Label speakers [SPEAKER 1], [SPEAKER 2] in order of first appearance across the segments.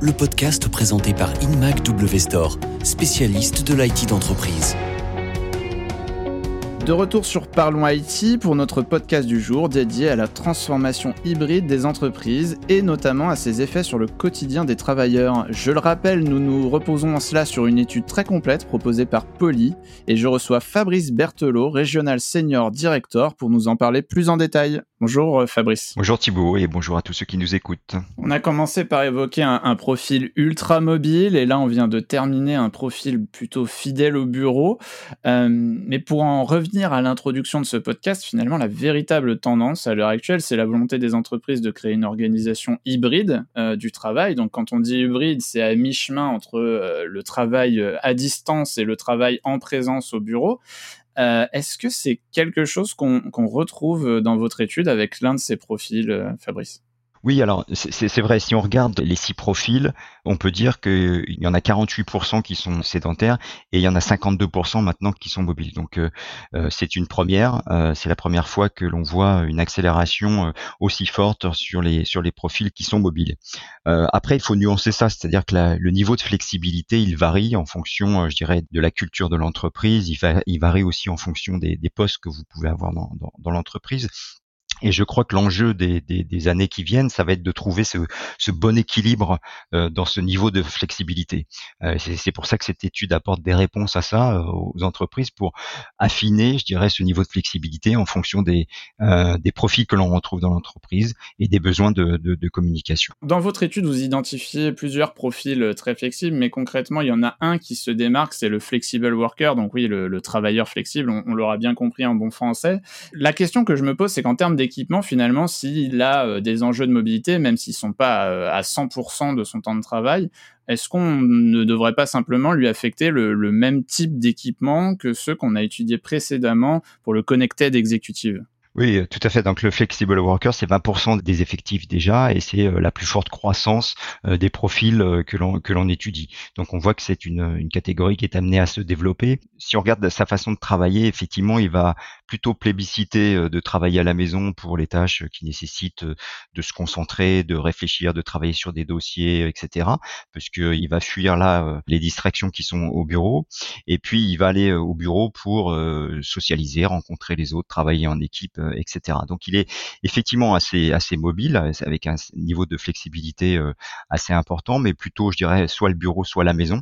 [SPEAKER 1] Le podcast présenté par InMac W spécialiste de l'IT d'entreprise.
[SPEAKER 2] De retour sur Parlons IT pour notre podcast du jour dédié à la transformation hybride des entreprises et notamment à ses effets sur le quotidien des travailleurs. Je le rappelle, nous nous reposons en cela sur une étude très complète proposée par Poly et je reçois Fabrice Berthelot, Régional Senior Director, pour nous en parler plus en détail. Bonjour euh, Fabrice.
[SPEAKER 3] Bonjour Thibault et bonjour à tous ceux qui nous écoutent.
[SPEAKER 2] On a commencé par évoquer un, profil ultra mobile et là on vient de terminer un profil plutôt fidèle au bureau. Euh, mais pour en revenir à l'introduction de ce podcast, finalement la véritable tendance à l'heure actuelle c'est la volonté des entreprises de créer une organisation hybride euh, du travail. Donc quand on dit hybride c'est à mi-chemin entre le travail à distance et le travail en présence au bureau. Euh, est-ce que c'est quelque chose qu'on retrouve dans votre étude avec l'un de ces profils, euh, Fabrice?
[SPEAKER 3] Oui, alors c'est vrai, si on regarde les six profils, on peut dire qu'il y en a 48% qui sont sédentaires et il y en a 52% maintenant qui sont mobiles. Donc euh, euh, c'est une première, euh, c'est la première fois que l'on voit une accélération aussi forte sur les, sur les profils qui sont mobiles. après, il faut nuancer ça, c'est-à-dire que le niveau de flexibilité, il varie en fonction, je dirais, de la culture de l'entreprise, il, il, varie aussi en fonction des, des postes que vous pouvez avoir dans, dans, dans l'entreprise. Et je crois que l'enjeu des, années qui viennent, ça va être de trouver ce, bon équilibre euh, dans ce niveau de flexibilité. Euh, c'est pour ça que cette étude apporte des réponses à ça euh, aux entreprises pour affiner, je dirais, ce niveau de flexibilité en fonction des, profils que l'on retrouve dans l'entreprise et des besoins de, communication.
[SPEAKER 2] Dans votre étude, vous identifiez plusieurs profils très flexibles, mais concrètement, il y en a un qui se démarque, c'est le flexible worker, donc oui, le, le travailleur flexible, on, l'aura bien compris en bon français. La question que je me pose, c'est qu'en termes finalement, s'il a euh, des enjeux de mobilité, même s'ils sont pas euh, à 100% de son temps de travail, est-ce qu'on ne devrait pas simplement lui affecter le, même type d'équipement que ceux qu'on a étudiés précédemment pour le Connected Executive
[SPEAKER 3] oui, tout à fait. Donc le flexible worker, c'est 20% des effectifs déjà, et c'est la plus forte croissance des profils que l'on que l'on étudie. Donc on voit que c'est une, catégorie qui est amenée à se développer. Si on regarde sa façon de travailler, effectivement, il va plutôt plébisciter de travailler à la maison pour les tâches qui nécessitent de se concentrer, de réfléchir, de travailler sur des dossiers, etc. Parce va fuir là les distractions qui sont au bureau, et puis il va aller au bureau pour socialiser, rencontrer les autres, travailler en équipe euh, etc. Donc il est effectivement assez mobile avec un niveau de flexibilité euh, assez important, mais plutôt je dirais soit le bureau soit la maison.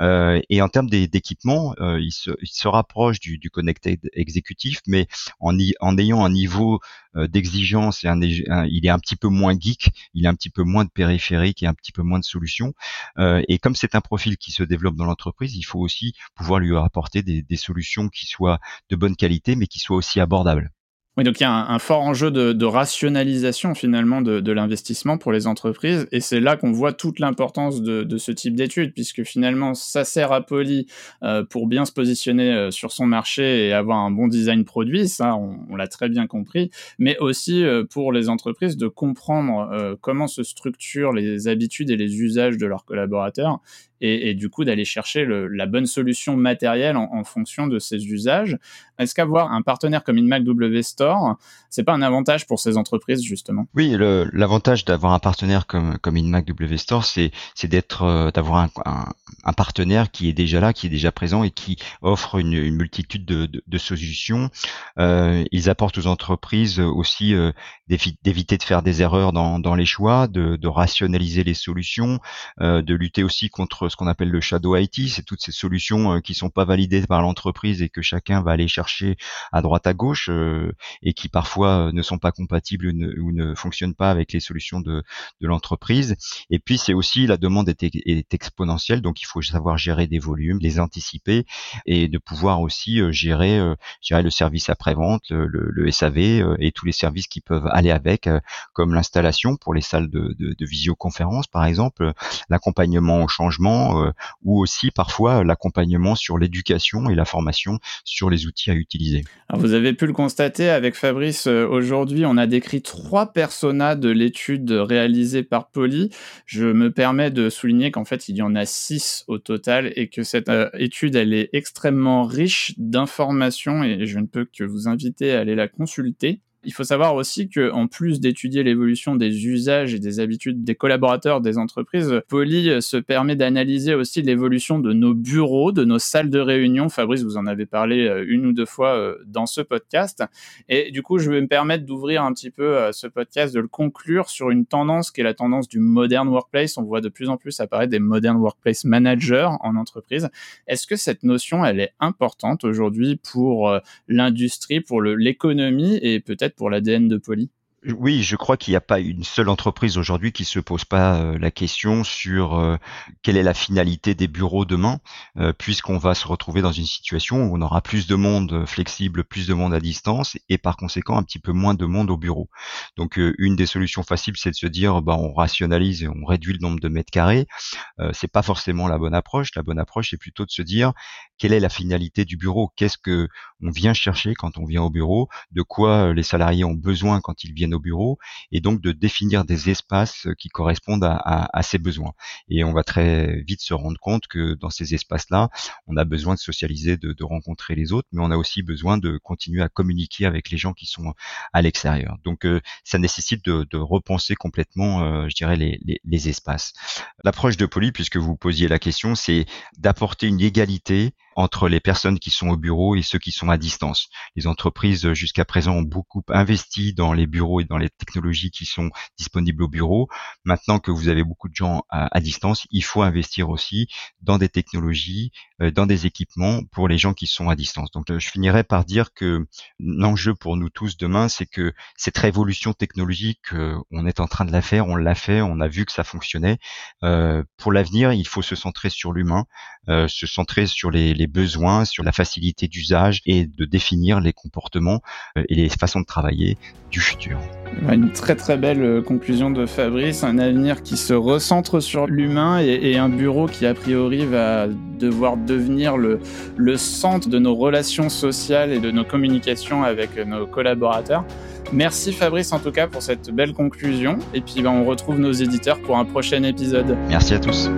[SPEAKER 3] Euh, et en termes d'équipement, il se, rapproche du, du connected exécutif, mais en, ayant un niveau d'exigence il est un petit peu moins geek, il a un petit peu moins de périphérique et un petit peu moins de solutions. et comme c'est un profil qui se développe dans l'entreprise, il faut aussi pouvoir lui apporter des solutions qui soient de bonne qualité, mais qui soient aussi abordables.
[SPEAKER 2] Oui, donc il y a un, fort enjeu de, rationalisation finalement de, l'investissement pour les entreprises, et c'est là qu'on voit toute l'importance de, ce type d'études, puisque finalement ça sert à Poly euh, pour bien se positionner euh, sur son marché et avoir un bon design produit, ça on, l'a très bien compris, mais aussi euh, pour les entreprises de comprendre comment se structurent les habitudes et les usages de leurs collaborateurs, et, du coup d'aller chercher la bonne solution matérielle en, fonction de ces usages. Est-ce qu'avoir un partenaire comme InMac W Store, c'est pas un avantage pour ces entreprises justement?
[SPEAKER 3] Oui, l'avantage d'avoir un partenaire comme comme InMac W Store, c'est d'être euh, d'avoir un, un, partenaire qui est déjà là, qui est déjà présent et qui offre une, une multitude de, de, solutions. Euh, ils apportent aux entreprises aussi euh, d'éviter de faire des erreurs dans, dans les choix, de, de rationaliser les solutions, euh, de lutter aussi contre ce qu'on appelle le shadow IT, c'est toutes ces solutions euh, qui sont pas validées par l'entreprise et que chacun va aller chercher à droite à gauche euh, et qui parfois euh, ne sont pas compatibles ou ne, fonctionnent pas avec les solutions de, l'entreprise. Et puis c'est aussi la demande est, exponentielle, donc il faut savoir gérer des volumes, les anticiper et de pouvoir aussi gérer, le service après-vente, le, SAV et tous les services qui peuvent aller avec, comme l'installation pour les salles de visioconférence par exemple, l'accompagnement au changement euh, ou aussi parfois l'accompagnement sur l'éducation et la formation sur les outils à utiliser.
[SPEAKER 2] vous avez pu le constater avec Fabrice euh, aujourd'hui, on a décrit trois personas de l'étude réalisée par Poly. Je me permets de souligner qu'en fait, il y en a six au total et que cette euh, étude, elle est extrêmement riche d'informations et je ne peux que vous inviter à aller la consulter. Il faut savoir aussi que en plus d'étudier l'évolution des usages et des habitudes des collaborateurs des entreprises, Poly se permet d'analyser aussi l'évolution de nos bureaux, de nos salles de réunion. Fabrice, vous en avez parlé euh, une ou deux fois euh, dans ce podcast. Et du coup, je vais me permettre d'ouvrir un petit peu euh, ce podcast, de le conclure sur une tendance qui est la tendance du modern workplace. On voit de plus en plus apparaître des modern workplace managers en entreprise. Est-ce que cette notion, elle est importante aujourd'hui pour l'industrie, pour l'économie et peut-être
[SPEAKER 3] oui, je crois qu'il n'y a pas une seule entreprise aujourd'hui qui se pose pas euh, la question sur euh, quelle est la finalité des bureaux demain, euh, puisqu'on va se retrouver dans une situation où on aura plus de monde flexible, plus de monde à distance, et par conséquent un petit peu moins de monde au bureau. Donc une des solutions faciles, c'est de se dire, bah, on rationalise et on réduit le nombre de mètres carrés. c'est pas forcément la bonne approche. La bonne approche, c'est plutôt de se dire, quelle est la finalité du bureau? Qu'est-ce que on vient chercher quand on vient au bureau? De quoi les salariés ont besoin quand ils viennent au bureau? Et donc de définir des espaces qui correspondent à, ces besoins. Et on va très vite se rendre compte que dans ces espaces-là, on a besoin de socialiser, de, rencontrer les autres, mais on a aussi besoin de continuer à communiquer avec les gens qui sont à l'extérieur. Donc euh, ça nécessite de, repenser complètement, euh, je dirais, les, les espaces. L'approche de Poly, puisque vous posiez la question, c'est d'apporter une égalité entre les personnes qui sont au bureau et ceux qui sont à distance. Les entreprises jusqu'à présent ont beaucoup investi dans les bureaux et dans les technologies qui sont disponibles au bureau. Maintenant que vous avez beaucoup de gens à, distance, il faut investir aussi dans des technologies, euh, dans des équipements pour les gens qui sont à distance. Donc euh, je finirai par dire que l'enjeu pour nous tous demain, c'est que cette révolution technologique, euh, on est en train de la faire, on l'a fait, on a vu que ça fonctionnait. pour l'avenir, il faut se centrer sur l'humain, se centrer sur les besoins, sur la facilité d'usage et de définir les comportements euh, et les façons de travailler du futur.
[SPEAKER 2] Une très très belle euh, conclusion de Fabrice, un avenir qui se recentre sur l'humain et, un bureau qui a priori va devoir devenir le, le centre de nos relations sociales et de nos communications avec nos collaborateurs. Merci Fabrice en tout cas pour cette belle conclusion et puis ben, on retrouve nos éditeurs pour un prochain épisode.
[SPEAKER 3] Merci à tous.